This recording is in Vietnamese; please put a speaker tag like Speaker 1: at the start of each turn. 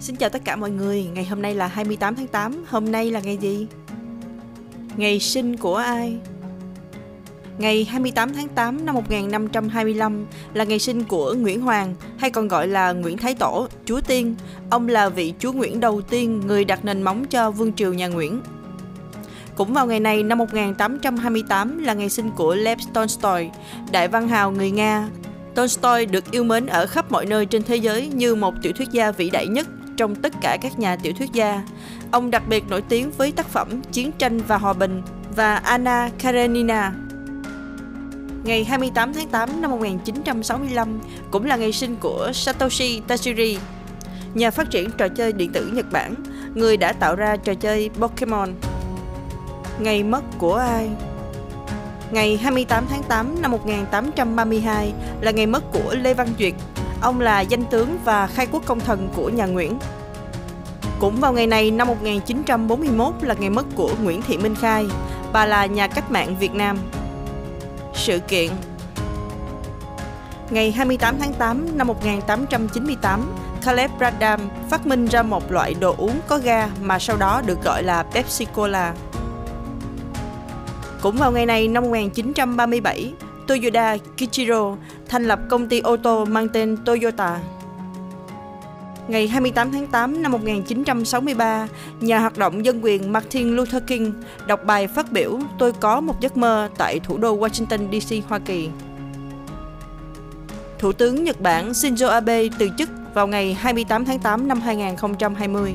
Speaker 1: Xin chào tất cả mọi người, ngày hôm nay là 28 tháng 8, hôm nay là ngày gì? Ngày sinh của ai? Ngày 28 tháng 8 năm 1525 là ngày sinh của Nguyễn Hoàng, hay còn gọi là Nguyễn Thái Tổ, Chúa Tiên. Ông là vị chúa Nguyễn đầu tiên, người đặt nền móng cho vương triều nhà Nguyễn. Cũng vào ngày này năm 1828 là ngày sinh của Lev Tolstoy, đại văn hào người Nga. Tolstoy được yêu mến ở khắp mọi nơi trên thế giới như một tiểu thuyết gia vĩ đại nhất trong tất cả các nhà tiểu thuyết gia. Ông đặc biệt nổi tiếng với tác phẩm Chiến tranh và Hòa bình và Anna Karenina. Ngày 28 tháng 8 năm 1965 cũng là ngày sinh của Satoshi Tajiri, nhà phát triển trò chơi điện tử Nhật Bản, người đã tạo ra trò chơi Pokemon. Ngày mất của ai? Ngày 28 tháng 8 năm 1832 là ngày mất của Lê Văn Duyệt. Ông là danh tướng và khai quốc công thần của nhà Nguyễn. Cũng vào ngày này năm 1941 là ngày mất của Nguyễn Thị Minh Khai. Bà là nhà cách mạng Việt Nam. Sự kiện Ngày 28 tháng 8 năm 1898, Caleb Bradham phát minh ra một loại đồ uống có ga mà sau đó được gọi là Pepsi Cola. Cũng vào ngày này năm 1937, Toyoda Kichiro thành lập công ty ô tô mang tên Toyota. Ngày 28 tháng 8 năm 1963, nhà hoạt động dân quyền Martin Luther King đọc bài phát biểu Tôi có một giấc mơ tại thủ đô Washington DC, Hoa Kỳ. Thủ tướng Nhật Bản Shinzo Abe từ chức vào ngày 28 tháng 8 năm 2020.